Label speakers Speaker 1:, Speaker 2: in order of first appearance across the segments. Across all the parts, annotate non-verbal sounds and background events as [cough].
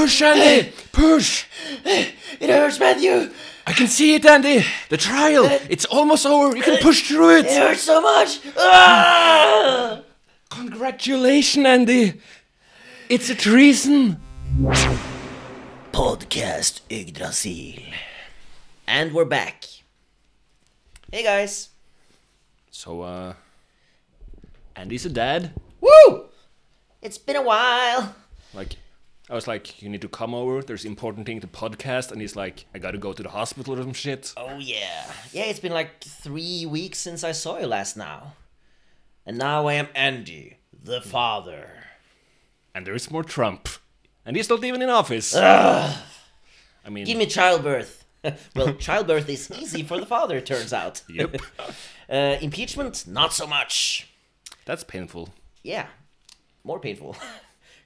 Speaker 1: Push, Andy! Push!
Speaker 2: It hurts, Matthew.
Speaker 1: I can see it, Andy! The trial! It's almost over! You can push through
Speaker 2: It
Speaker 1: it!
Speaker 2: hurts so much. Ah!
Speaker 1: Congratulations, Andy! It's a treason!
Speaker 2: Podcast Yggdrasil. And we're back. Hey guys.
Speaker 1: So, uh. Andy's a dad.
Speaker 2: Woo! It's been a while.
Speaker 1: Like, I was like, you need to come over. There's important thing to podcast. And he's like, I gotta go to the hospital or some shit.
Speaker 2: Oh yeah. Yeah, it's been like three weeks since I saw you last now. And now I am Andy, the father.
Speaker 1: And there's more Trump. And he's not even in office. I mean,
Speaker 2: Give me childbirth. [laughs] well, childbirth is easy for the father, it turns out. [laughs]
Speaker 1: yep. [laughs]
Speaker 2: Uh, impeachment, not so much.
Speaker 1: That's painful.
Speaker 2: Yeah, more painful.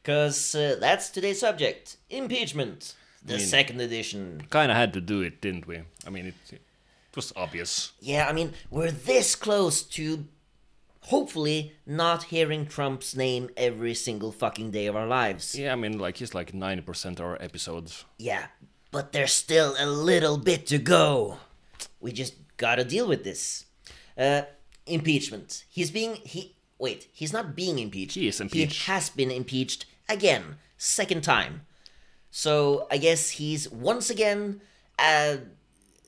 Speaker 2: Because uh, that's today's subject impeachment, the
Speaker 1: mean-
Speaker 2: second edition.
Speaker 1: Kinda had to do it, didn't we? I mean, it, it was obvious.
Speaker 2: Yeah, I mean, we're this close to hopefully not hearing Trump's name every single fucking day of our lives.
Speaker 1: Yeah, I mean, like, he's like 90% of our episodes.
Speaker 2: Yeah, but there's still a little bit to go. We just gotta deal with this. Uh, impeachment. He's being he. Wait, he's not being impeached.
Speaker 1: He is impeached.
Speaker 2: He has been impeached again, second time. So I guess he's once again uh,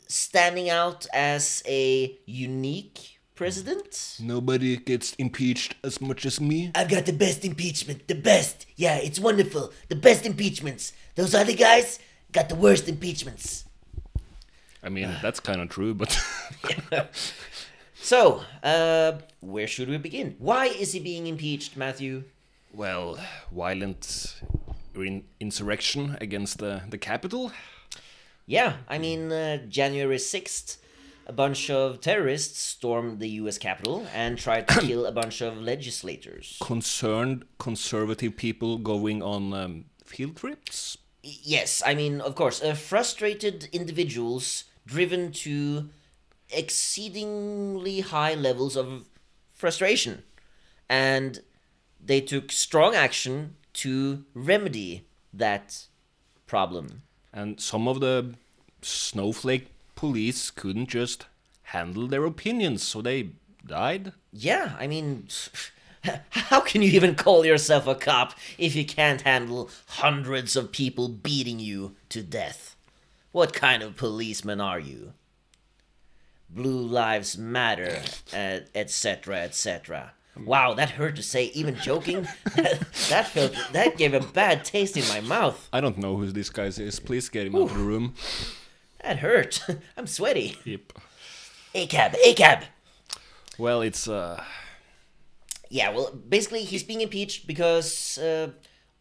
Speaker 2: standing out as a unique president.
Speaker 1: Nobody gets impeached as much as me.
Speaker 2: I've got the best impeachment, the best. Yeah, it's wonderful. The best impeachments. Those other guys got the worst impeachments.
Speaker 1: I mean, [sighs] that's kind of true, but [laughs]
Speaker 2: So, uh, where should we begin? Why is he being impeached, Matthew?
Speaker 1: Well, violent in- insurrection against the the Capitol.
Speaker 2: Yeah, I mean, uh, January 6th, a bunch of terrorists stormed the US Capitol and tried to [coughs] kill a bunch of legislators.
Speaker 1: Concerned conservative people going on um, field trips.
Speaker 2: Yes, I mean, of course, uh, frustrated individuals driven to exceedingly high levels of frustration. And they took strong action to remedy that problem.
Speaker 1: And some of the snowflake police couldn't just handle their opinions, so they died.
Speaker 2: Yeah, I mean, [laughs] how can you even call yourself a cop if you can't handle hundreds of people beating you to death? What kind of policeman are you? Blue Lives Matter, [laughs] uh, etc., etc. Wow, that hurt to say. Even joking, that, [laughs] that felt that gave a bad taste in my mouth.
Speaker 1: I don't know who this guy is. Please get him out of the room.
Speaker 2: That hurt. [laughs] I'm sweaty.
Speaker 1: Yep.
Speaker 2: ACAB, ACAB.
Speaker 1: Well, it's uh,
Speaker 2: Yeah, well, basically, he's being impeached because uh,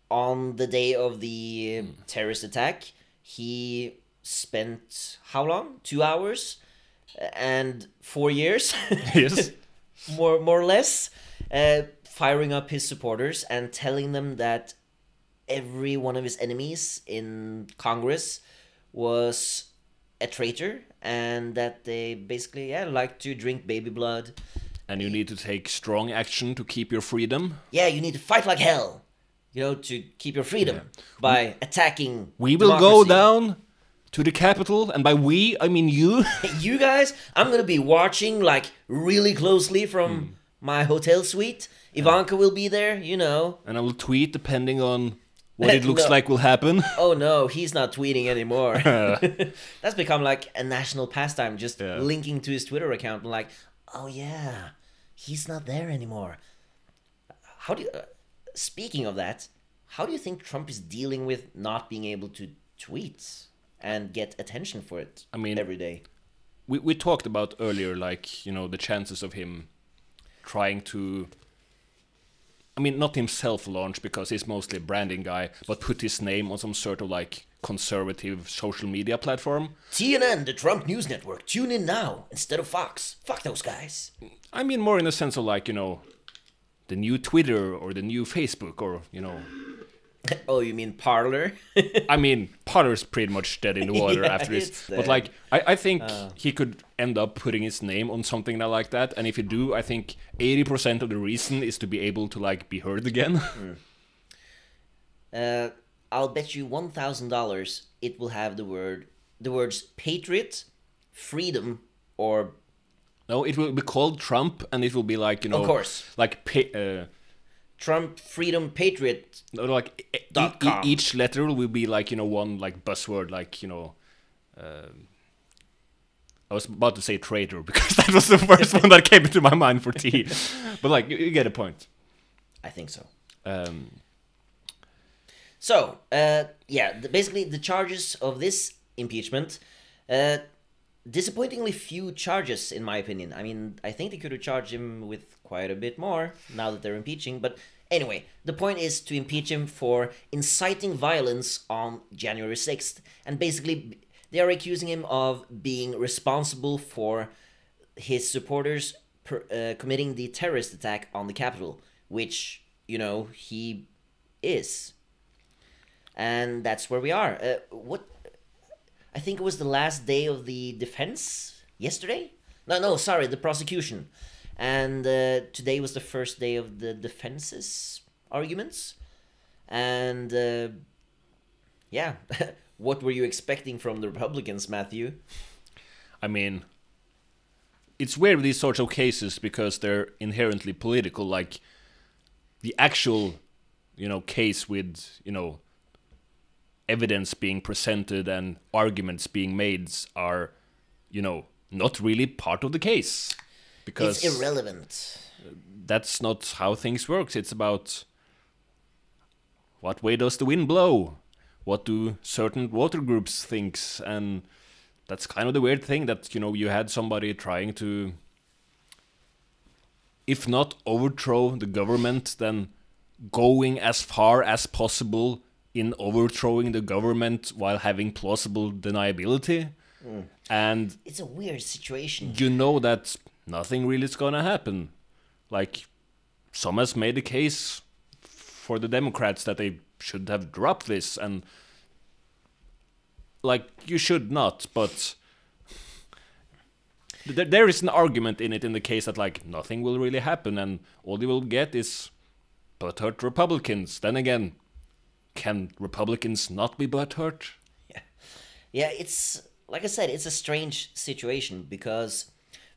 Speaker 2: on the day of the um, terrorist attack, he spent how long? Two hours and four years,
Speaker 1: yes. [laughs]
Speaker 2: more more or less, uh, firing up his supporters and telling them that every one of his enemies in Congress was a traitor and that they basically yeah like to drink baby blood.
Speaker 1: And you need to take strong action to keep your freedom.
Speaker 2: yeah, you need to fight like hell, you know, to keep your freedom by attacking.
Speaker 1: We will go down to the Capitol, and by we, I mean you. [laughs]
Speaker 2: You guys, I'm gonna be watching like really closely from
Speaker 1: Hmm.
Speaker 2: My hotel suite. Ivanka will be there, you know.
Speaker 1: and I will tweet depending on what it [laughs] looks
Speaker 2: No.
Speaker 1: like will happen. [laughs]
Speaker 2: Oh no, he's not tweeting anymore. [laughs] That's become like a national pastime, just
Speaker 1: Yeah.
Speaker 2: linking to his Twitter account and like, oh yeah, he's not there anymore. How do you? Uh, speaking of that, how do you think Trump is dealing with not being able to tweet and get attention for it?
Speaker 1: I mean-
Speaker 2: every day.
Speaker 1: we, we talked about earlier, like, you know, the chances of him trying to. I mean, not himself launch because he's mostly a branding guy, but put his name on some sort of like conservative social media platform.
Speaker 2: TNN, the Trump News Network. Tune in now instead of Fox. Fuck those guys.
Speaker 1: I mean, more in the sense of like, you know, the new Twitter or the new Facebook or, you know. [laughs]
Speaker 2: Oh, you mean Parler? [laughs]
Speaker 1: I mean, Parler's pretty much dead in the water
Speaker 2: Yeah,
Speaker 1: after this. But like, I, I think he could end up putting his name on something like that. And if you do, I think 80% of the reason is to be able to like be heard again. [laughs]
Speaker 2: uh, I'll bet you one thousand dollars it will have the word the words patriot, freedom, or
Speaker 1: No, it will be called Trump, and it will be like you know,
Speaker 2: Of course.
Speaker 1: like pa- uh,
Speaker 2: Trump, freedom, patriot.
Speaker 1: no, like e- e- each letter will be like you know one like buzzword, like you know. Um, I was about to say traitor [laughs] because that was the first one that came into my mind for T, [laughs] but like you, you get a point.
Speaker 2: I think so.
Speaker 1: Um,
Speaker 2: So, uh, yeah, the, basically the charges of this impeachment, uh, disappointingly few charges in my opinion. I mean, I think they could have charged him with quite a bit more now that they're impeaching. But anyway, the point is to impeach him for inciting violence on January sixth, and basically they are accusing him of being responsible for his supporters per, uh, committing the terrorist attack on the Capitol, which you know he is and that's where we are. Uh, what? I think it was the last day of the defense yesterday. No, no, sorry, the prosecution, and uh, today was the first day of the defense's arguments, and uh, yeah, [laughs] what were you expecting from the Republicans, Matthew?
Speaker 1: I mean, it's weird with these sorts of cases because they're inherently political. Like the actual, you know, case with you know evidence being presented and arguments being made are, you know, not really part of the case because
Speaker 2: It's irrelevant.
Speaker 1: that's not how things works. It's about what way does the wind blow? What do certain water groups thinks? And that's kind of the weird thing that you know you had somebody trying to, if not overthrow the government, then going as far as possible in overthrowing the government while having plausible deniability. Mm. And
Speaker 2: It's a weird situation.
Speaker 1: you know that nothing really is gonna happen. Like, some has made a case for the Democrats that they should have dropped this, and like you should not, but there, there is an argument in it in the case that like nothing will really happen, and all you will get is butthurt Republicans. Then again, can Republicans not be butthurt?
Speaker 2: Yeah, it's like I said, it's a strange situation because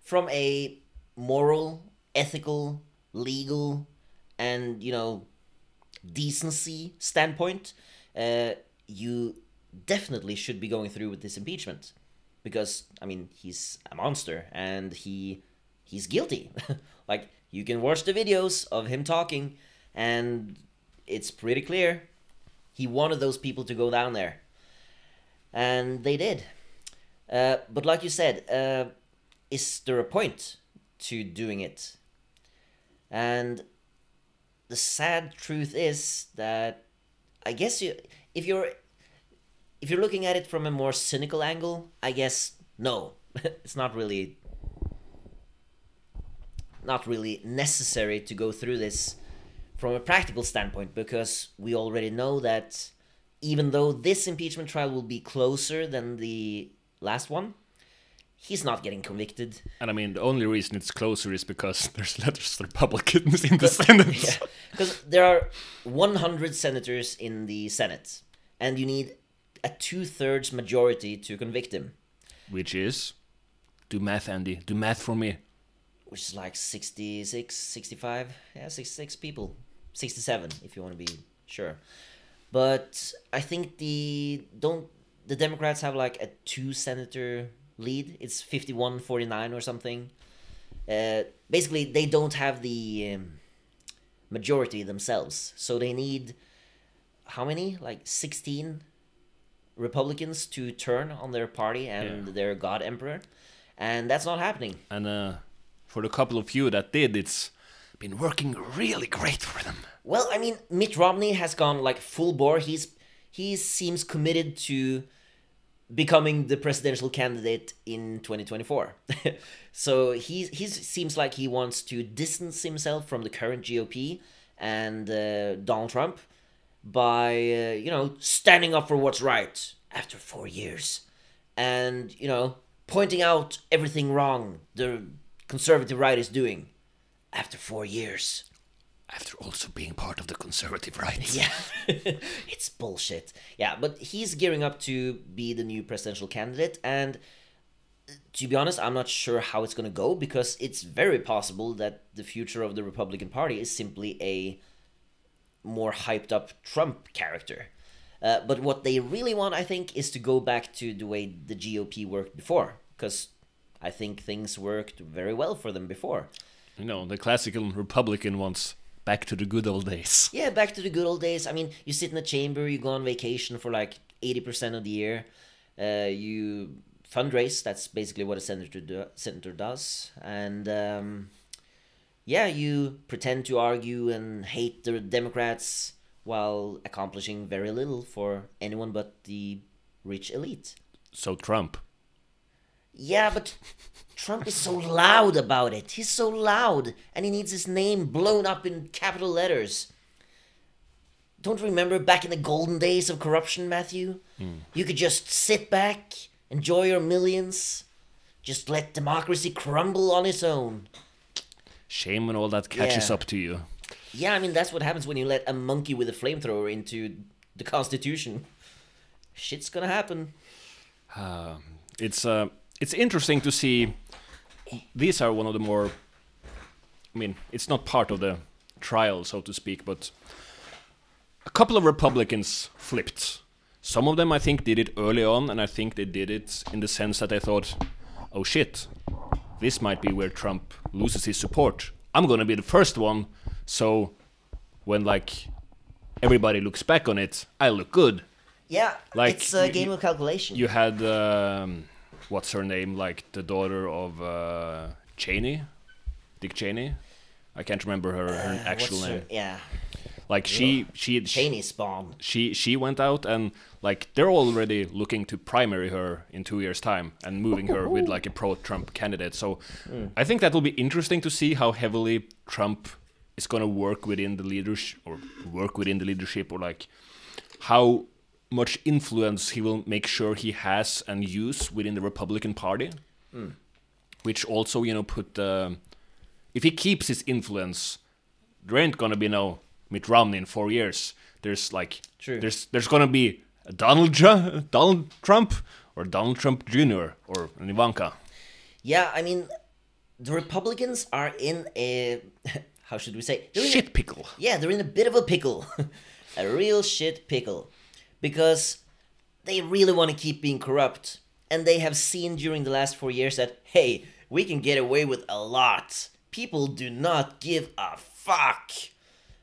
Speaker 2: from a moral, ethical, legal, and you know, decency standpoint, uh, you definitely should be going through with this impeachment because I mean he's a monster and he he's guilty. [laughs] like you can watch the videos of him talking, and it's pretty clear he wanted those people to go down there and they did. Uh, but like you said, uh, is there a point to doing it? And the sad truth is that I guess you, if you're, if you're looking at it from a more cynical angle, I guess no, [laughs] it's not really, not really necessary to go through this from a practical standpoint because we already know that even though this impeachment trial will be closer than the last one, he's not getting convicted.
Speaker 1: And I mean, the only reason it's closer is because [laughs] there's letters less Republicans in the Senate.
Speaker 2: Because there are 100 senators in the Senate, and you need a two thirds majority to convict him,
Speaker 1: Which is, do math, Andy. Do math for me.
Speaker 2: which is like 66, 65, yeah, 66 people. 67, if you want to be sure. But I think the don't the Democrats have like a two senator lead. It's 51 49 or something. Uh, basically, they don't have the um, majority themselves. So they need how many? Like 16 Republicans to turn on their party and
Speaker 1: Yeah.
Speaker 2: their God Emperor. And that's not happening.
Speaker 1: And uh, for the couple of you that did, it's been working really great for them.
Speaker 2: Well, I mean, Mitt Romney has gone like full bore. He's he seems committed to becoming the presidential candidate in 2024. [laughs] so he he seems like he wants to distance himself from the current GOP and uh, Donald Trump by uh, you know standing up for what's right after 4 years and you know pointing out everything wrong the conservative right is doing after 4 years.
Speaker 1: After also being part of the conservative right. [laughs]
Speaker 2: Yeah, [laughs] it's bullshit. Yeah, but he's gearing up to be the new presidential candidate, and uh, to be honest, I'm not sure how it's going to go because it's very possible that the future of the Republican Party is simply a more hyped up Trump character. Uh, but what they really want, I think, is to go back to the way the GOP worked before, because I think things worked very well for them before.
Speaker 1: You know, the classical Republican wants back to the good old days.
Speaker 2: Yeah, back to the good old days. I mean, you sit in a chamber, you go on vacation for like 80% of the year, uh, you fundraise, that's basically what a senator, do, senator does, and um, yeah, you pretend to argue and hate the Democrats while accomplishing very little for anyone but the rich elite.
Speaker 1: So Trump.
Speaker 2: Yeah, but Trump is so loud about it. He's so loud, and he needs his name blown up in capital letters. Don't remember back in the golden days of corruption, Matthew? You could just sit back, enjoy your millions, just let democracy crumble on its own.
Speaker 1: Shame when all that catches
Speaker 2: Yeah.
Speaker 1: up to you.
Speaker 2: Yeah, I mean, that's what happens when you let a monkey with a flamethrower into the Constitution. Shit's gonna happen. [sighs]
Speaker 1: It's uh, it's interesting to see. These are one of the more. I mean, it's not part of the trial, so to speak, but a couple of Republicans flipped. Some of them, I think, did it early on, and I think they did it in the sense that they thought, "Oh shit, this might be where Trump loses his support. I'm gonna be the first one." So, when like everybody looks back on it, I look good.
Speaker 2: Yeah,
Speaker 1: Like,
Speaker 2: it's a game of calculation.
Speaker 1: You had um, what's her name, like the daughter of uh, Cheney, Dick Cheney. I can't remember her, her
Speaker 2: Uh,
Speaker 1: actual
Speaker 2: what's her-
Speaker 1: name.
Speaker 2: yeah,
Speaker 1: Like she, she,
Speaker 2: Cheney spawn.
Speaker 1: she, she went out and like they're already looking to primary her in two years' time and moving her with like a pro-Trump candidate. So I think that will be interesting to see how heavily Trump is going to work within the leadership or work within the leadership or like how much influence he will make sure he has and use within the Republican Party, which also you know put um if he keeps his influence, there ain't gonna be no Mitt Romney in four years. There's like
Speaker 2: True.
Speaker 1: there's there's gonna be Donald Ju- Donald Trump or Donald Trump Jr. or an Ivanka.
Speaker 2: Yeah, I mean, the Republicans are in a [laughs] how should we say? A-
Speaker 1: Shit pickle.
Speaker 2: yeah, they're in a bit of a pickle, [laughs] a real shit pickle, because they really want to keep being corrupt, and they have seen during the last four years that hey, we can get away with a lot. People do not give a fuck.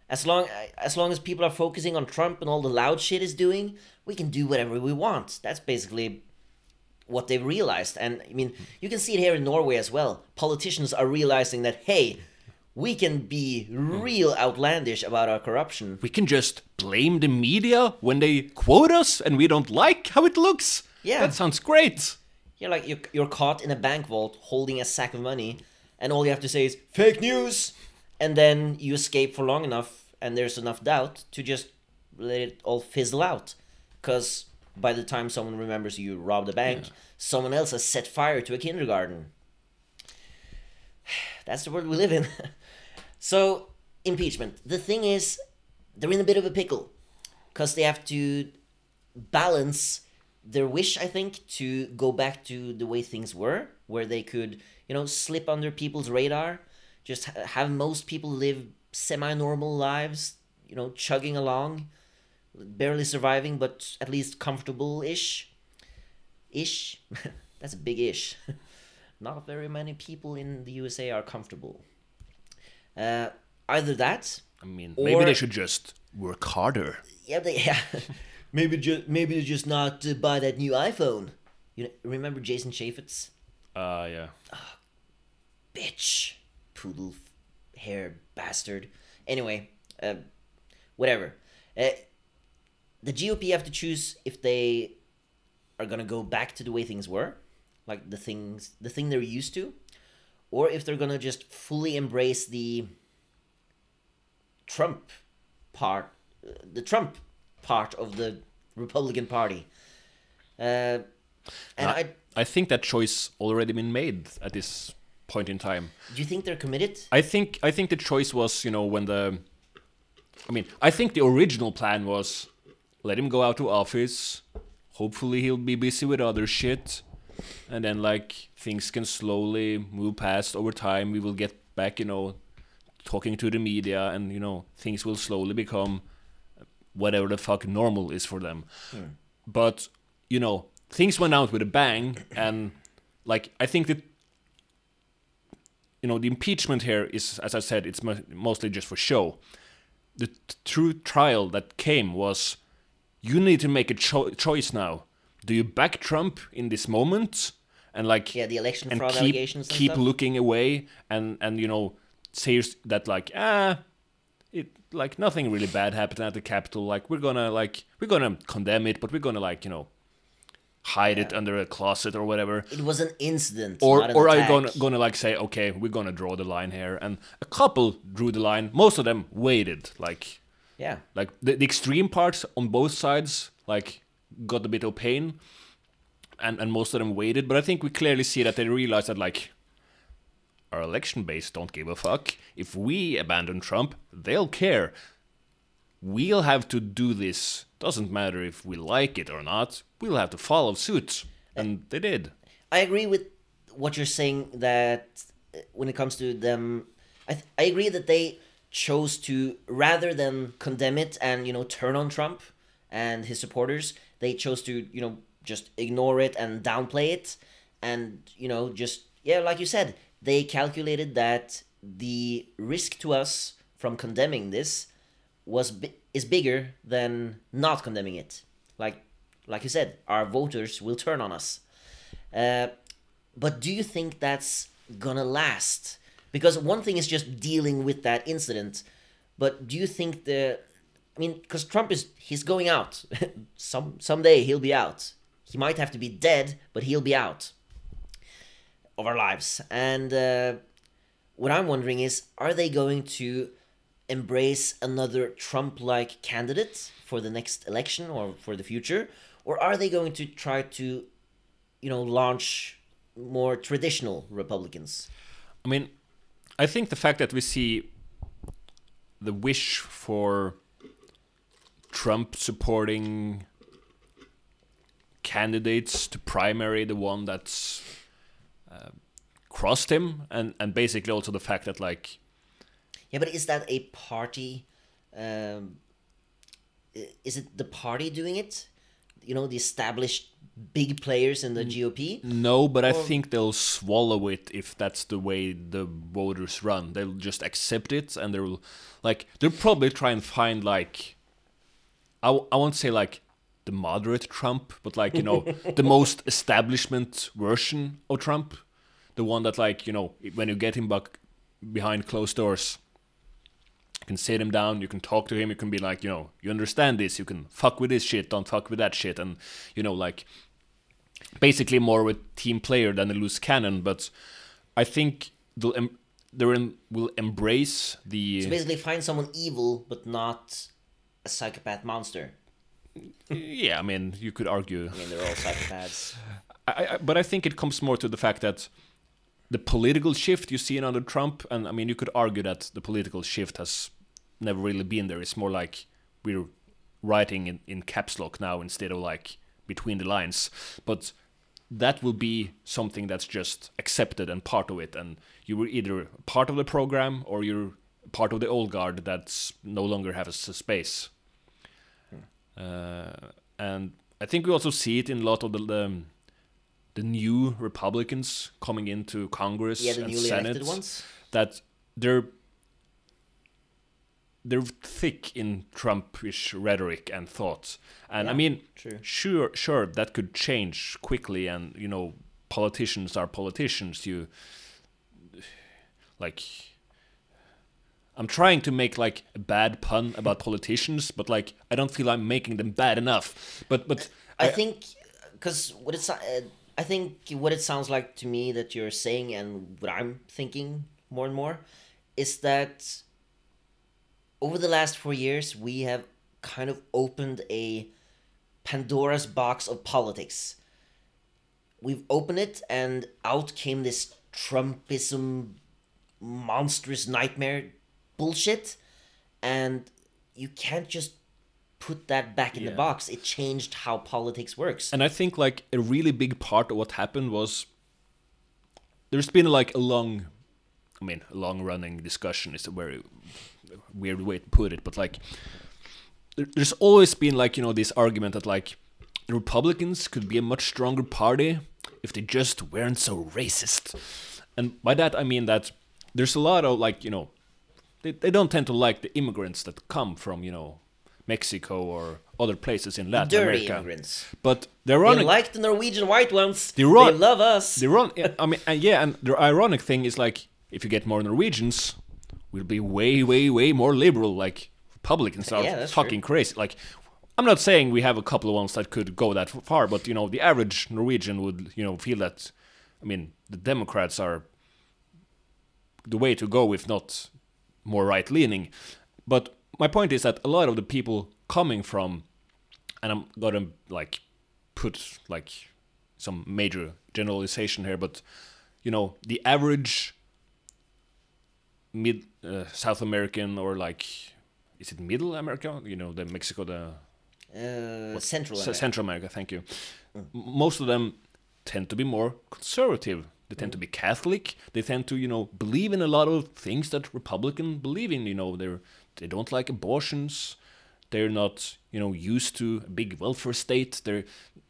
Speaker 2: As long as long as people are focusing on Trump and all the loud shit is doing, we can do whatever we want. That's basically what they've realized. And I mean, you can see it here in Norway as well. Politicians are realizing that hey, we can be hmm. real outlandish about our corruption.
Speaker 1: We can just blame the media when they quote us and we don't like how it looks.
Speaker 2: Yeah.
Speaker 1: That sounds great.
Speaker 2: You're like you're, you're caught in a bank vault holding a sack of money, and all you have to say is fake news, and then you escape for long enough, and there's enough doubt to just let it all fizzle out, because by the time someone remembers you robbed a bank, someone else has set fire to a kindergarten. [sighs] That's the world we live in. [laughs] so impeachment. The thing is, they're in a bit of a pickle, because they have to balance their wish, I think, to go back to the way things were, where they could, you know, slip under people's radar, just ha- have most people live semi normal lives, you know, chugging along, barely surviving, but at least comfortable ish. Ish? [laughs] That's a big ish. [laughs] Not very many people in the USA are comfortable. Uh, either that,
Speaker 1: I mean, maybe they should just work harder.
Speaker 2: yeah, they yeah. [laughs] maybe just maybe they just not uh, buy that new iPhone. You know, remember Jason Chaffetz?
Speaker 1: Uh, yeah.
Speaker 2: Bitch, poodle hair bastard. Anyway, uh, whatever. Uh, the GOP have to choose if they are gonna go back to the way things were, like the things the thing they're used to, or if they're gonna just fully embrace the Trump part, the Trump part of the Republican Party. Uh, and
Speaker 1: I,
Speaker 2: I,
Speaker 1: I think that choice already been made at this point in time.
Speaker 2: do you think they're committed?
Speaker 1: I think I think the choice was, you know, when the I mean, I think the original plan was let him go out to office. Hopefully, he'll be busy with other shit, and then like things can slowly move past over time. We will get back, you know, talking to the media, and you know, things will slowly become whatever the fuck normal is for them. Hmm. But you know, things went out with a bang, and like I think that you know the impeachment here is, as I said, it's mo- mostly just for show. The true trial that came was you need to make a cho- choice now. Do you back Trump in this moment and like
Speaker 2: Yeah, the election
Speaker 1: and
Speaker 2: fraud
Speaker 1: keep
Speaker 2: allegations and
Speaker 1: keep
Speaker 2: stuff?
Speaker 1: looking away and and you know say that like ah it like nothing really bad happened at the Capitol. Like we're gonna like we're gonna condemn it, but we're gonna like you know hide it under a closet or whatever.
Speaker 2: It was an incident,
Speaker 1: Or
Speaker 2: an
Speaker 1: or are you gonna gonna like say okay we're gonna draw the line here? And a couple drew the line. Most of them waited. Like
Speaker 2: Yeah.
Speaker 1: like the, the extreme parts on both sides like got a bit of pain. And, and most of them waited, but I think we clearly see that they realized that like our election base don't give a fuck. If we abandon Trump, they'll care. We'll have to do this. Doesn't matter if we like it or not. We'll have to follow suit. And they did.
Speaker 2: I agree with what you're saying that uh, when it comes to them, I, th- I agree that they chose to rather than condemn it and you know turn on Trump and his supporters, they chose to you know just ignore it and downplay it, and you know just yeah, like you said, they calculated that the risk to us from condemning this was is bigger than not condemning it. Like like you said, our voters will turn on us. Uh, but do you think that's gonna last? Because one thing is just dealing with that incident, but do you think the, I mean, because Trump is he's going out. [laughs] Some someday he'll be out. He might have to be dead, but he'll be out of our lives. And uh, what I'm wondering is, are they going to embrace another Trump-like candidate for the next election or for the future, or are they going to try to, you know, launch more traditional Republicans?
Speaker 1: I mean, I think the fact that we see the wish for Trump supporting candidates to primary the one that's uh, crossed him, and and basically also the fact that like
Speaker 2: Yeah, but is that a party? Um, is it the party doing it? You know, the established big players in the GOP.
Speaker 1: no, but I think they'll swallow it if that's the way the voters run. They'll just accept it, and they'll like they'll probably try and find like I, w- I won't say like the moderate Trump, but like you know the most [laughs] establishment version of Trump, the one that like you know when you get him back behind closed doors, you can sit him down, you can talk to him, you can be like you know you understand this, you can fuck with this shit, don't fuck with that shit, and you know like basically more of a team player than a loose cannon. But I think they'll em- they're in, will embrace the
Speaker 2: So basically, find someone evil but not a psychopath monster.
Speaker 1: yeah. I mean you could argue.
Speaker 2: I mean, they're all psychopaths.
Speaker 1: I, I, but I think it comes more to the fact that the political shift you see under Trump, and I mean, you could argue that the political shift has never really been there. It's more like we're writing in, in caps lock now instead of like between the lines. But that will be something that's just accepted and part of it, and you were either part of the program or you're part of the old guard that's no longer has a space. Uh, and I think we also see it in a lot of the, the the new Republicans coming into Congress
Speaker 2: Yeah,
Speaker 1: and Senate that they're they're thick in Trumpish rhetoric and thoughts. And I mean,
Speaker 2: true.
Speaker 1: sure, sure, that could change quickly. And you know, politicians are politicians. You like. I'm trying to make like a bad pun about politicians, but like I don't feel I'm making them bad enough. But but
Speaker 2: I think because what it's uh, I think what it sounds like to me that you're saying and what I'm thinking more and more is that over the last 4 years we have kind of opened a Pandora's box of politics. We've opened it and out came this Trumpism monstrous nightmare bullshit and you can't just put that back in the box. It changed how politics works.
Speaker 1: And I think like a really big part of what happened was there's been like a long, I mean, a long running discussion is a very weird way to put it, but like there's always been like you know this argument that like Republicans could be a much stronger party if they just weren't so racist, and by that I mean that there's a lot of like you know they they don't tend to like the immigrants that come from you know Mexico or other places in Latin
Speaker 2: Dirty
Speaker 1: America.
Speaker 2: immigrants.
Speaker 1: But the
Speaker 2: They
Speaker 1: ironic, They
Speaker 2: like the Norwegian white ones.
Speaker 1: The ro-
Speaker 2: they love us.
Speaker 1: the iron, I mean, and yeah, and the ironic thing is like if you get more Norwegians, we'll be way, way, way more liberal. Like Republicans are
Speaker 2: Yeah, that's
Speaker 1: fucking crazy. Like I'm not saying we have a couple of ones that could go that far, but you know, the average Norwegian would you know feel that. I mean, the Democrats are the way to go, if not more right leaning. But my point is that a lot of the people coming from, and I'm gonna like put like some major generalization here, but you know, the average mid uh, South American or like is it Middle America? You know, the Mexico, the
Speaker 2: Uh, Central America.
Speaker 1: Central America. Thank you. M- Most of them tend to be more conservative. They tend to be Catholic. They tend to, you know, believe in a lot of things that Republican believe in. You know, they're they don't like abortions. They're not, you know, used to a big welfare state. They're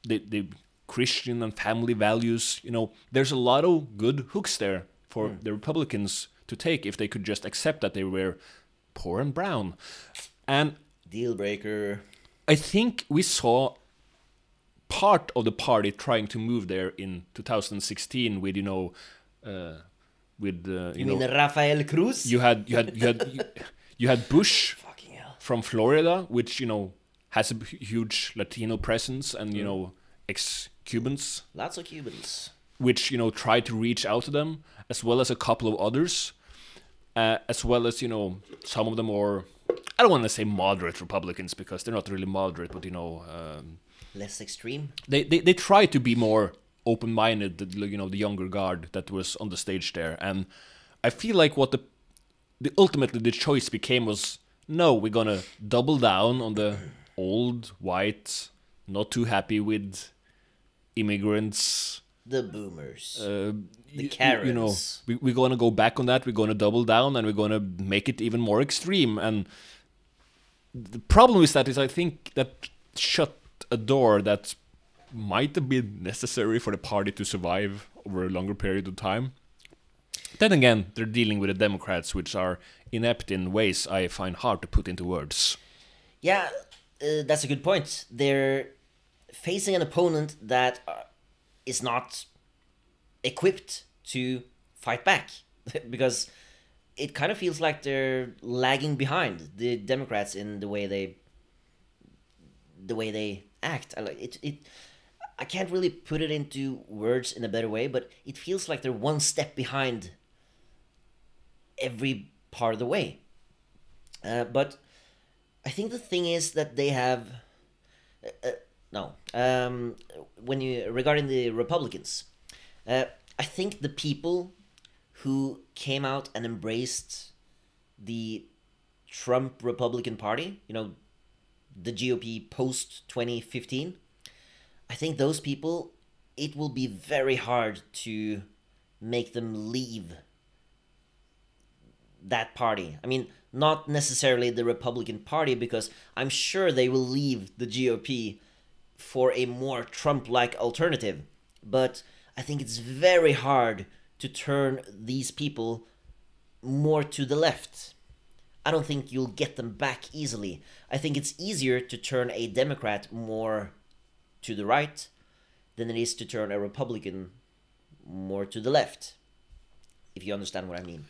Speaker 1: they they Christian and family values. You know, there's a lot of good hooks there for hmm. the Republicans to take if they could just accept that they were poor and brown. And
Speaker 2: Deal breaker.
Speaker 1: I think we saw part of the party trying to move there in 2016 with you know uh, with uh, you,
Speaker 2: You
Speaker 1: know
Speaker 2: mean Rafael Cruz?
Speaker 1: you had you had you had you, you had Bush [laughs]
Speaker 2: Fucking hell.
Speaker 1: from Florida which you know has a huge Latino presence and you
Speaker 2: Mm.
Speaker 1: know ex Cubans
Speaker 2: Lots of Cubans.
Speaker 1: which you know try to reach out to them as well as a couple of others uh, as well as you know some of the more I don't want to say moderate Republicans because they're not really moderate but you know um,
Speaker 2: Less extreme.
Speaker 1: they, they they try to be more open minded the you know the younger guard that was on the stage there and i feel like what the the ultimately the choice became was no we're gonna double down on the old white not too happy with immigrants
Speaker 2: The boomers.
Speaker 1: uh,
Speaker 2: The
Speaker 1: y- you know we, we're gonna go back on that we're gonna double down and we're gonna make it even more extreme and the problem is that is i think that shut a door that might have been necessary for the party to survive over a longer period of time then again they're dealing with the democrats which are inept in ways i find hard to put into words
Speaker 2: Yeah, uh, that's a good point. They're facing an opponent that uh, is not equipped to fight back [laughs] because it kind of feels like they're lagging behind the Democrats in the way they the way they act. I like it. It I can't really put it into words in a better way, but it feels like they're one step behind every part of the way. Uh, but I think the thing is that they have uh, uh, no um, when you regarding the Republicans, uh, I think the people who came out and embraced the Trump Republican Party, you know, the GOP post twenty fifteen, I think those people it will be very hard to make them leave that party. I mean, not necessarily the Republican Party, because I'm sure they will leave the GOP for a more Trump like alternative. But I think it's very hard to turn these people more to the left. I don't think you'll get them back easily. I think it's easier to turn a Democrat more to the right than it is to turn a Republican more to the left. If you understand what I mean.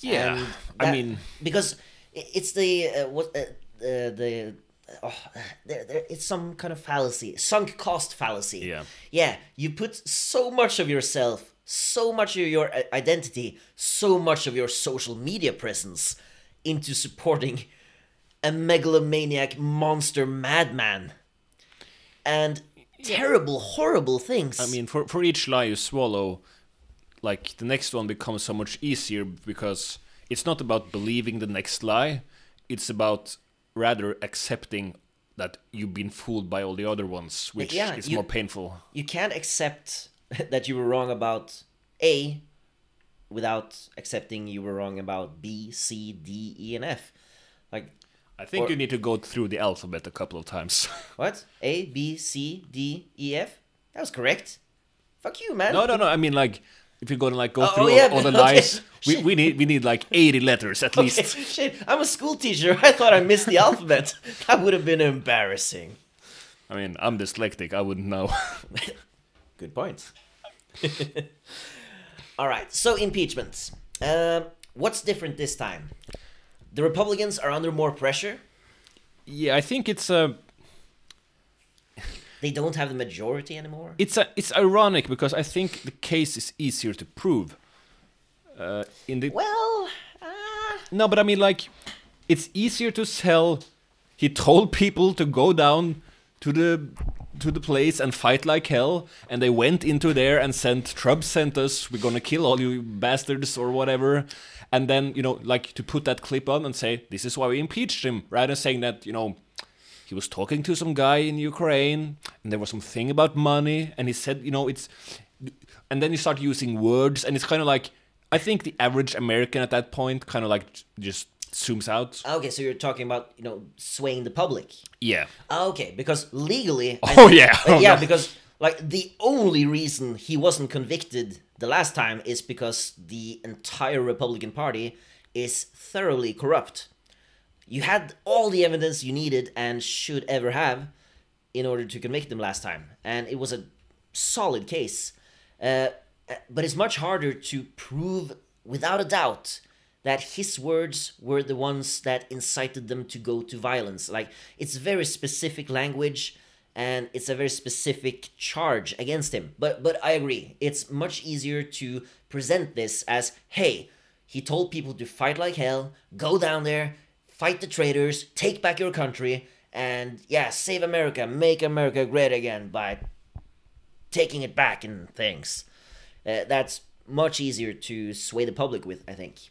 Speaker 1: yeah
Speaker 2: And
Speaker 1: i mean
Speaker 2: because it's the uh, what uh, uh, the oh, there, there, it's some kind of fallacy, sunk cost fallacy.
Speaker 1: Yeah.
Speaker 2: yeah. You put so much of yourself, so much of your uh, identity, so much of your social media presence into supporting a megalomaniac monster madman and terrible, horrible things.
Speaker 1: I mean, for for each lie you swallow, like the next one becomes so much easier because it's not about believing the next lie. It's about rather accepting that you've been fooled by all the other ones, which
Speaker 2: Yeah,
Speaker 1: is
Speaker 2: you-
Speaker 1: more painful.
Speaker 2: You can't accept [laughs] that you were wrong about A without accepting you were wrong about B, C, D, E, and F. Like
Speaker 1: I think
Speaker 2: Or-
Speaker 1: you need to go through the alphabet a couple of times. [laughs]
Speaker 2: what? A, B, C, D, E, F? That was correct. Fuck you, man.
Speaker 1: no, no, no. I mean, like, if you're gonna like go
Speaker 2: Oh, oh
Speaker 1: through
Speaker 2: oh,
Speaker 1: all,
Speaker 2: yeah,
Speaker 1: all the [laughs]
Speaker 2: okay.
Speaker 1: lines, we, we need we need like 80 letters at
Speaker 2: Okay,
Speaker 1: least. [laughs]
Speaker 2: shit. I'm a school teacher. I thought I missed the alphabet. That would have been embarrassing.
Speaker 1: I mean, I'm dyslexic. I wouldn't know.
Speaker 2: Good point. All right, so impeachments. Um, what's different this time? The Republicans are under more pressure.
Speaker 1: yeah, I think it's uh,
Speaker 2: They don't have the majority anymore.
Speaker 1: it's a, it's ironic because I think the case is easier to prove. Uh, in the
Speaker 2: Well, uh,
Speaker 1: no, but I mean, like, it's easier to sell. He told people to go down to the to the place and fight like hell, and they went into there and sent Trump sent us. We're gonna kill all you bastards or whatever. And then you know, like to put that clip on and say this is why we impeached him, rather than saying that you know he was talking to some guy in Ukraine and there was some thing about money and he said, you know, it's and then you start using words and it's kind of like I think the average American at that point kind of like just zooms out.
Speaker 2: okay, so you're talking about you know swaying the public.
Speaker 1: Yeah.
Speaker 2: Ah, Okay, because legally.
Speaker 1: Oh, yeah.
Speaker 2: Uh, [laughs]
Speaker 1: Oh,
Speaker 2: yeah,
Speaker 1: no.
Speaker 2: because like the only reason he wasn't convicted the last time is because the entire Republican Party is thoroughly corrupt. You had all the evidence you needed and should ever have in order to convict him last time, and it was a solid case. Uh, but it's much harder to prove without a doubt that his words were the ones that incited them to go to violence. Like it's very specific language and it's a very specific charge against him. But but I agree. It's much easier to present this as hey, he told people to fight like hell, go down there, fight the traitors, take back your country, and yeah, save America, make America great again by taking it back and things. Uh, that's much easier to sway the public with, I think.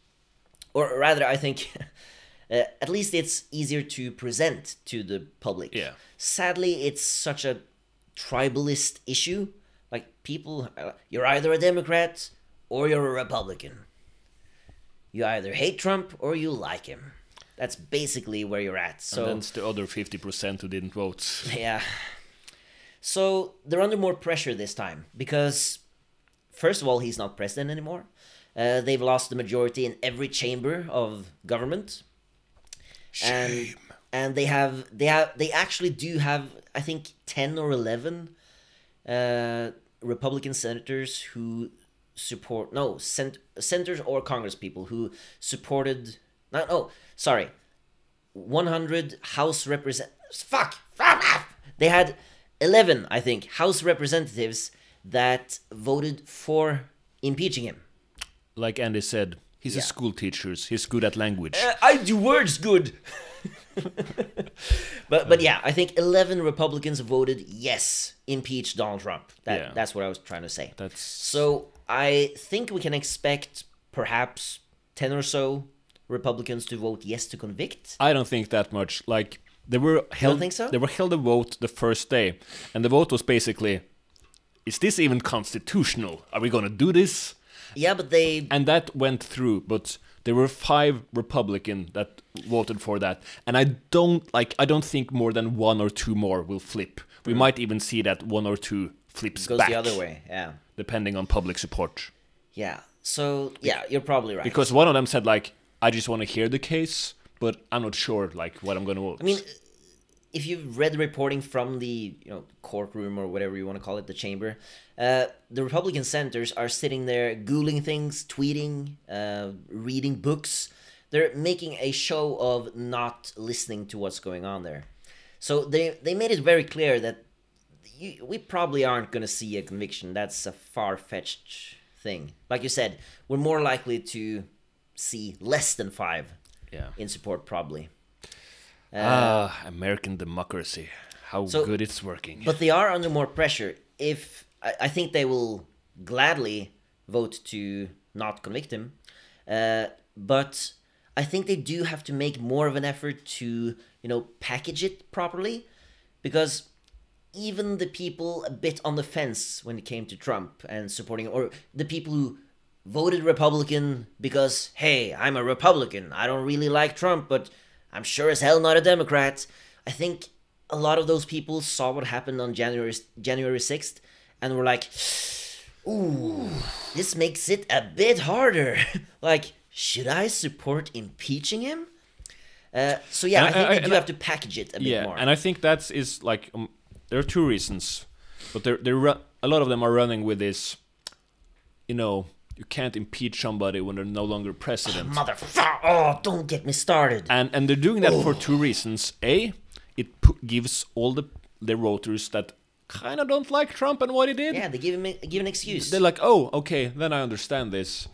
Speaker 2: Or rather, I think [laughs] uh, at least it's easier to present to the public.
Speaker 1: Yeah.
Speaker 2: Sadly, it's such a tribalist issue. Like, people, uh, you're either a Democrat or you're a Republican. You either hate Trump or you like him. That's basically where you're at. So
Speaker 1: and then the other 50% who didn't vote. [laughs]
Speaker 2: yeah. So they're under more pressure this time because, first of all, he's not president anymore. Uh, they've lost the majority in every chamber of government, and and they have they have they actually do have I think ten or eleven uh, Republican senators who support no cent- senators or Congress people who supported not oh sorry 100 House represent fuck they had 11 I think House representatives that voted for impeaching him.
Speaker 1: Like Andy said, he's
Speaker 2: Yeah.
Speaker 1: a school teacher. He's good at language.
Speaker 2: Uh, I do words good. [laughs] but but yeah, I think 11 Republicans voted yes, impeach Donald Trump. That
Speaker 1: Yeah.
Speaker 2: that's what I was trying to say.
Speaker 1: That's
Speaker 2: So I think we can expect perhaps 10 or so Republicans to vote yes to convict.
Speaker 1: I don't think that much. Like they were held.
Speaker 2: think so?
Speaker 1: They were held a vote the first day, and the vote was basically, "Is this even constitutional? Are we gonna do this?"
Speaker 2: Yeah, but they
Speaker 1: And that went through, but there were five Republican that voted for that, and I don't like. I don't think more than one or two more will flip. We hmm. might even see that one or two flips
Speaker 2: goes
Speaker 1: back,
Speaker 2: the other way. Yeah.
Speaker 1: depending on public support.
Speaker 2: Yeah. So yeah, you're probably right.
Speaker 1: Because one of them said like, "I just want to hear the case." But I'm not sure, like, what I'm gonna vote.
Speaker 2: I mean, if you've read the reporting from the you know courtroom or whatever you want to call it, the chamber, uh, the Republican senators are sitting there googling things, tweeting, uh, reading books. They're making a show of not listening to what's going on there. So they they made it very clear that you, we probably aren't going to see a conviction. That's a far fetched thing. Like you said, we're more likely to see less than five
Speaker 1: yeah.
Speaker 2: in support, probably.
Speaker 1: Ah, American democracy. How
Speaker 2: So-
Speaker 1: good it's working.
Speaker 2: But they are under more pressure. If I, I think they will gladly vote to not convict him, uh, but I think they do have to make more of an effort to you know, package it properly because even the people a bit on the fence when it came to Trump and supporting, or the people who voted Republican because, hey, I'm a Republican. I don't really like Trump, but I'm sure as hell not a Democrat. I think a lot of those people saw what happened on January January 6th and were like, ooh, this makes it a bit harder. [laughs] like, should I support impeaching him? Uh, so yeah, I think
Speaker 1: I-
Speaker 2: they
Speaker 1: and
Speaker 2: do
Speaker 1: I-
Speaker 2: have to package it a bit
Speaker 1: yeah,
Speaker 2: more.
Speaker 1: and I think that's is like um, there are two reasons, but there there ru- a lot of them are running with this. You know, you can't impeach somebody when they're no longer president, [sighs]
Speaker 2: Motherfucker! Oh, don't get me started.
Speaker 1: and and they're doing that for oh. two reasons. A, it gives all the the voters that kind of don't like Trump and what he did.
Speaker 2: yeah, they give him a, give an excuse.
Speaker 1: They're like, oh, okay, then I understand this.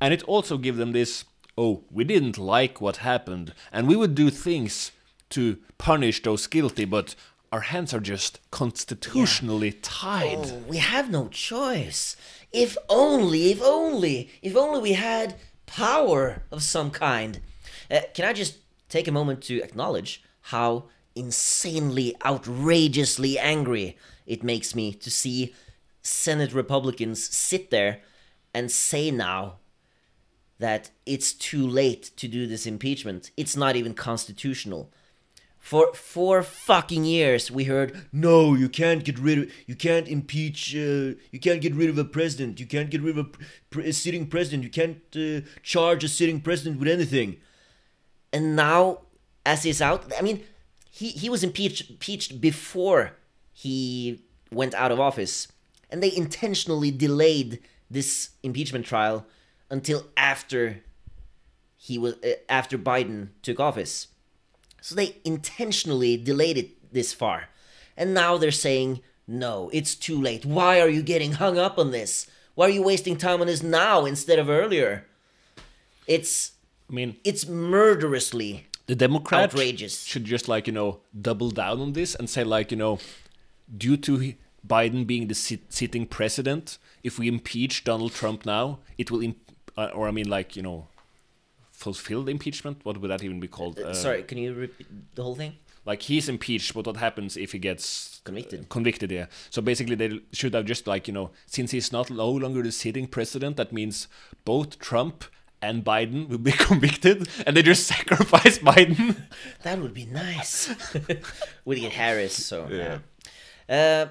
Speaker 1: And it also gives them this, oh, we didn't like what happened, and we would do things to punish those guilty, but our hands are just constitutionally tied.
Speaker 2: Oh, we have no choice. If only, if only, if only we had power of some kind. Uh, can I just take a moment to acknowledge how insanely, outrageously angry it makes me to see Senate Republicans sit there and say now that it's too late to do this impeachment. It's not even constitutional. For four fucking years, we heard, "No, you can't get rid of, you can't impeach, uh, you can't get rid of a president, you can't get rid of a, pr- a sitting president, you can't uh, charge a sitting president with anything." And now, as he's out, I mean, he he was impeached impeached before he went out of office, and they intentionally delayed this impeachment trial until after he was uh, after Biden took office. So they intentionally delayed it this far. And now they're saying, no, it's too late. Why are you getting hung up on this? Why are you wasting time on this now instead of earlier? It's
Speaker 1: I mean,
Speaker 2: it's murderously
Speaker 1: the Democrats
Speaker 2: outrageous.
Speaker 1: should just like, you know, double down on this and say, like, you know, due to Biden being the sit- sitting president, if we impeach Donald Trump now, it will, imp- uh, or I mean, like, you know, fulfill the impeachment? What would that even be called? Uh,
Speaker 2: Sorry, can you repeat the whole thing?
Speaker 1: like he's impeached but what happens if he gets
Speaker 2: Convicted.
Speaker 1: uh, convicted yeah so basically they should have just like you know since he's not no longer the sitting president that means both trump and biden will be [laughs] convicted and they just [laughs] sacrifice biden
Speaker 2: That would be nice. [laughs] we get Harris, so
Speaker 1: Yeah.
Speaker 2: yeah. Uh,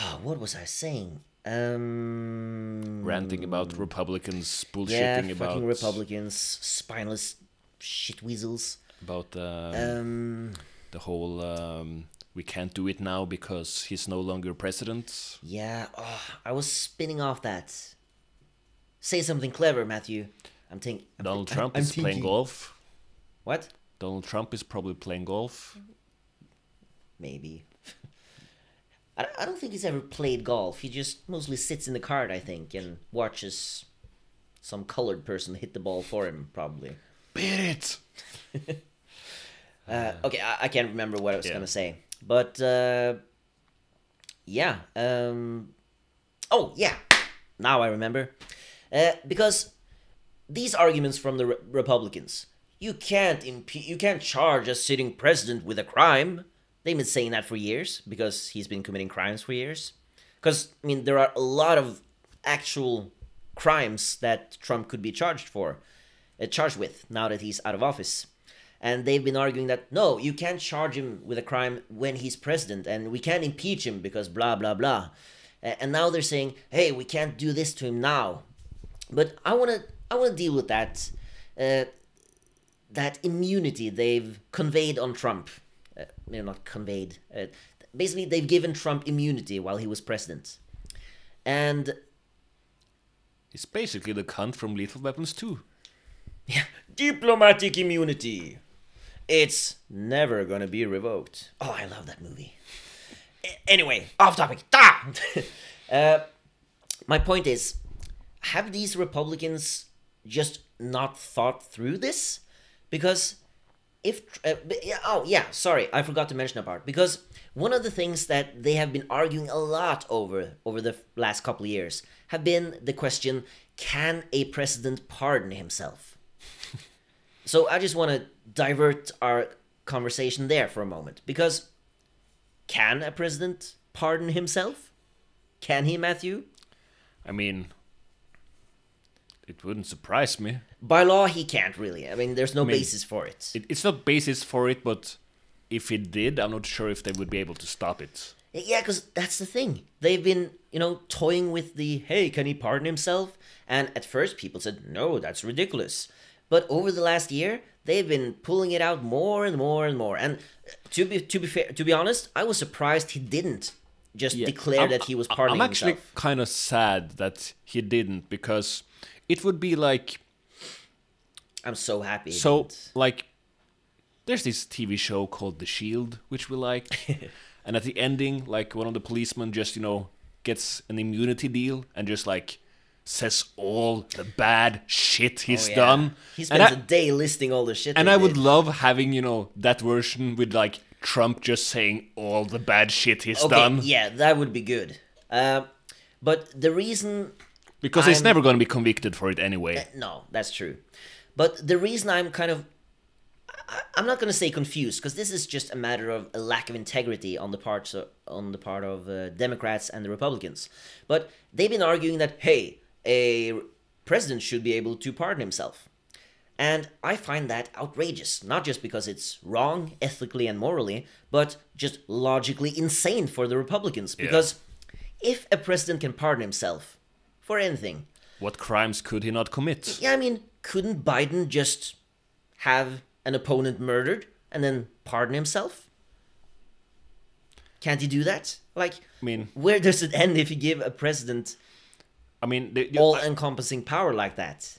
Speaker 2: oh, what was I saying? Um,
Speaker 1: ranting about republicans
Speaker 2: yeah,
Speaker 1: bullshitting about
Speaker 2: fucking Republicans, spineless shit weasels.
Speaker 1: about uh,
Speaker 2: Um,
Speaker 1: the whole um, we can't do it now because he's no longer president
Speaker 2: yeah, oh, I was spinning off that. Say something clever, Matthew. I'm thinking.
Speaker 1: donald trump
Speaker 2: I'm
Speaker 1: is playing golf
Speaker 2: What?
Speaker 1: donald trump is probably playing golf
Speaker 2: Maybe. I, I don't think he's ever played golf. He just mostly sits in the cart, I think, and watches some colored person hit the ball for him, probably.
Speaker 1: beat it [laughs]
Speaker 2: Uh, okay, I, I can't remember what I was
Speaker 1: Yeah.
Speaker 2: gonna say, but uh, yeah. Um, oh yeah, now I remember. Uh, because these arguments from the re- Republicans, you can't impe- you can't charge a sitting president with a crime. They've been saying that for years because he's been committing crimes for years. Because I mean, there are a lot of actual crimes that Trump could be charged for, uh, charged with now that he's out of office. And they've been arguing that no, you can't charge him with a crime when he's president, and we can't impeach him because blah blah blah. And now they're saying, hey, we can't do this to him now. But I want to I want to deal with that uh, that immunity they've conveyed on Trump. Uh, no, not conveyed. Uh, basically, they've given Trump immunity while he was president. And
Speaker 1: He's basically the cunt from Lethal Weapons 2.
Speaker 2: Yeah, diplomatic immunity. It's never gonna be revoked. Oh, I love that movie. Anyway, off topic. Ah! [laughs] uh, my point is, have these Republicans just not thought through this? Because if uh, oh yeah, sorry, I forgot to mention a part. Because one of the things that they have been arguing a lot over over the last couple of years have been the question: Can a president pardon himself? [laughs] So I just want to divert our conversation there for a moment because can a president pardon himself? Can he, Matthew?
Speaker 1: I mean, it wouldn't surprise me.
Speaker 2: By law, he can't really. I mean, there's no
Speaker 1: mean,
Speaker 2: basis for it.
Speaker 1: it. It's not basis for it, but if it did, I'm not sure if they would be able to stop it.
Speaker 2: Yeah, because that's the thing. They've been, you know, toying with the hey, can he pardon himself? And at first, people said, no, that's ridiculous. But over the last year, they've been pulling it out more and more and more. And uh, to be to be fair, to be honest, I was surprised he didn't just declare
Speaker 1: I'm-
Speaker 2: that he was
Speaker 1: I-
Speaker 2: pardoning
Speaker 1: I'm actually kind of sad that he didn't because it would be like
Speaker 2: I'm so happy.
Speaker 1: so
Speaker 2: didn't.
Speaker 1: like there's this TV show called The Shield which we like [laughs] and at the ending like one of the policemen just you know gets an immunity deal and just like says all the bad shit he's
Speaker 2: Oh, yeah.
Speaker 1: done
Speaker 2: He spends
Speaker 1: I,
Speaker 2: a day listing all the shit.
Speaker 1: and I would love having you know that version with like Trump just saying all the bad shit he's
Speaker 2: Okay,
Speaker 1: done
Speaker 2: yeah, that would be good. Uh, but the reason
Speaker 1: because he's
Speaker 2: I'm-
Speaker 1: never going to be convicted for it anyway
Speaker 2: No, that's true. But the reason I'm kind of I'm not going to say confused because this is just a matter of a lack of integrity on the parts of, on the part of uh, Democrats and the Republicans. But they've been arguing that hey, a president should be able to pardon himself. And I find that outrageous, not just because it's wrong ethically and morally, but just logically insane for the Republicans. Because if a president can pardon himself for anything,
Speaker 1: what crimes could he not commit
Speaker 2: yeah, I mean, couldn't Biden just have an opponent murdered and then pardon himself? Can't he do that? Like,
Speaker 1: I mean
Speaker 2: where does it end if you give a president
Speaker 1: I mean, the, the-
Speaker 2: all encompassing power like that?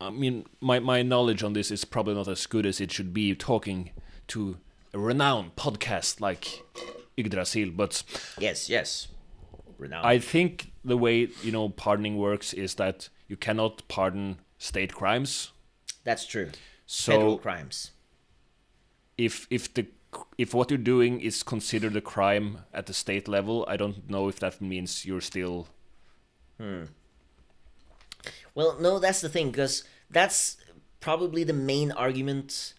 Speaker 1: I mean, my, my knowledge on this is probably not as good as it should be talking to a renowned podcast like Yggdrasil, but
Speaker 2: Yes, yes. Renowned.
Speaker 1: I think the way, you know, pardoning works is that you cannot pardon state crimes.
Speaker 2: That's true.
Speaker 1: So
Speaker 2: Federal crimes.
Speaker 1: if if the if what you're doing is considered a crime at the state level, I don't know if that means you're still Hmm.
Speaker 2: Well, no, that's the thing, because that's probably the main argument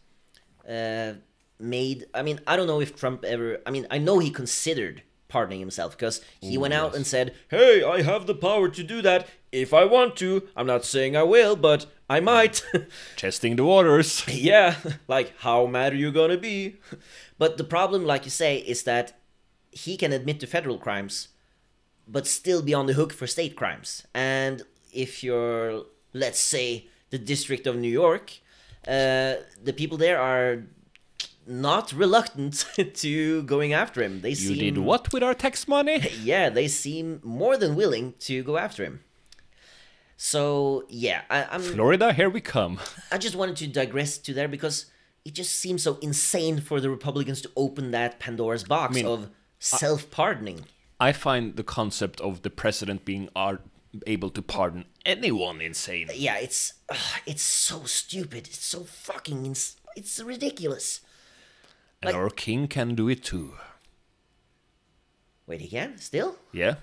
Speaker 2: uh, made. I mean, I don't know if Trump ever. I mean, I know he considered pardoning himself because he went out and said, "Hey, I have the power to do that if I want to. I'm not saying I will, but I might." [laughs]
Speaker 1: testing the waters.
Speaker 2: yeah, [laughs] like how mad are you gonna be? [laughs] But the problem, like you say, is that he can admit to federal crimes, but still be on the hook for state crimes. And if you're, let's say, the District of New York, uh, the people there are not reluctant to going after him. They
Speaker 1: You
Speaker 2: seem
Speaker 1: did what with our tax money?
Speaker 2: yeah, they seem more than willing to go after him. So yeah, I, I'm.
Speaker 1: Florida, here we come.
Speaker 2: I just wanted to digress to there because it just seems so insane for the Republicans to open that Pandora's box
Speaker 1: mean,
Speaker 2: of self pardoning.
Speaker 1: I find the concept of the president being able to pardon anyone insane.
Speaker 2: Uh, yeah, it's it's so stupid. It's so fucking ins- it's ridiculous.
Speaker 1: And
Speaker 2: Like-
Speaker 1: our king can do it too.
Speaker 2: Wait, he can still?
Speaker 1: Yeah?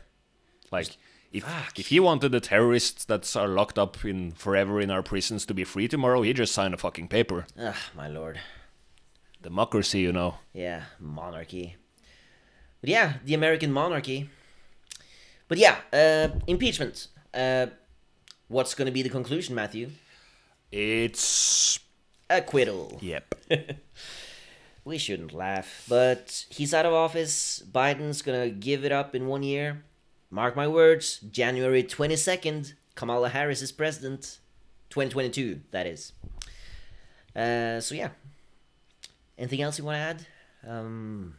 Speaker 1: Like, if,
Speaker 2: Fuck.
Speaker 1: if he wanted the terrorists that are locked up in forever in our prisons to be free tomorrow, he just signed a fucking paper.
Speaker 2: Ugh, my lord.
Speaker 1: Democracy, you know.
Speaker 2: Yeah, monarchy. But yeah, the American monarchy. But yeah, uh, impeachment. Uh, what's going to be the conclusion, Matthew?
Speaker 1: It's.
Speaker 2: Acquittal.
Speaker 1: Yep. [laughs]
Speaker 2: We shouldn't laugh, but he's out of office. Biden's gonna give it up in one year. Mark my words, January 22nd, Kamala Harris is president. 2022, that is. Uh, so, yeah. Anything else you want to add? Um,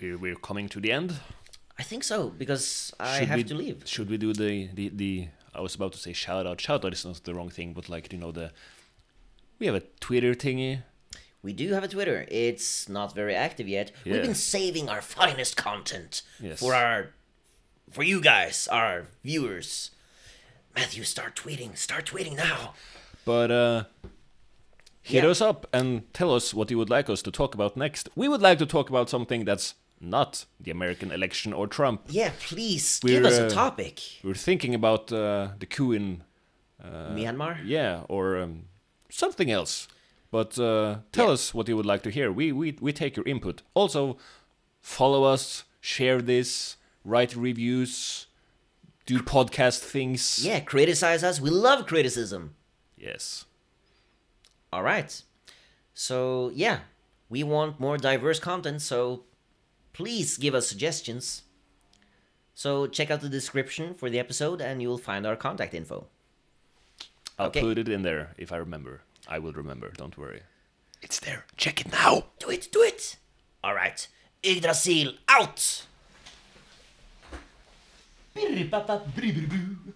Speaker 1: We're, we're coming to the end.
Speaker 2: I think so, because I
Speaker 1: Should
Speaker 2: have
Speaker 1: we-
Speaker 2: to leave.
Speaker 1: Should we do the, the, the. I was about to say shout out. Shout out is not the wrong thing, but like, you know, the. We have a Twitter thingy.
Speaker 2: We do have a Twitter. It's not very active yet. We've been saving our finest content
Speaker 1: Yes.
Speaker 2: for our for you guys, our viewers. Matthew, start tweeting. Start tweeting now.
Speaker 1: But uh, hit
Speaker 2: Yeah.
Speaker 1: us up and tell us what you would like us to talk about next. We would like to talk about something that's not the American election or Trump.
Speaker 2: Yeah, please give
Speaker 1: We're,
Speaker 2: us a
Speaker 1: uh,
Speaker 2: topic.
Speaker 1: We're thinking about uh, the coup in,
Speaker 2: Myanmar?
Speaker 1: yeah, or um, something else. But uh, tell
Speaker 2: Yeah.
Speaker 1: us what you would like to hear. We, we we take your input. Also, follow us, share this, write reviews, do podcast things.
Speaker 2: Yeah, criticize us. We love criticism.
Speaker 1: Yes.
Speaker 2: All right. So, yeah, we want more diverse content, so please give us suggestions. So, check out the description for the episode and you'll find our contact info.
Speaker 1: I'll
Speaker 2: Okay.
Speaker 1: put it in there if I remember. I will remember. Don't worry. It's there. Check it now.
Speaker 2: Do it, do it! All right. Yggdrasil out! Пирри-папа, бри-бри-брю.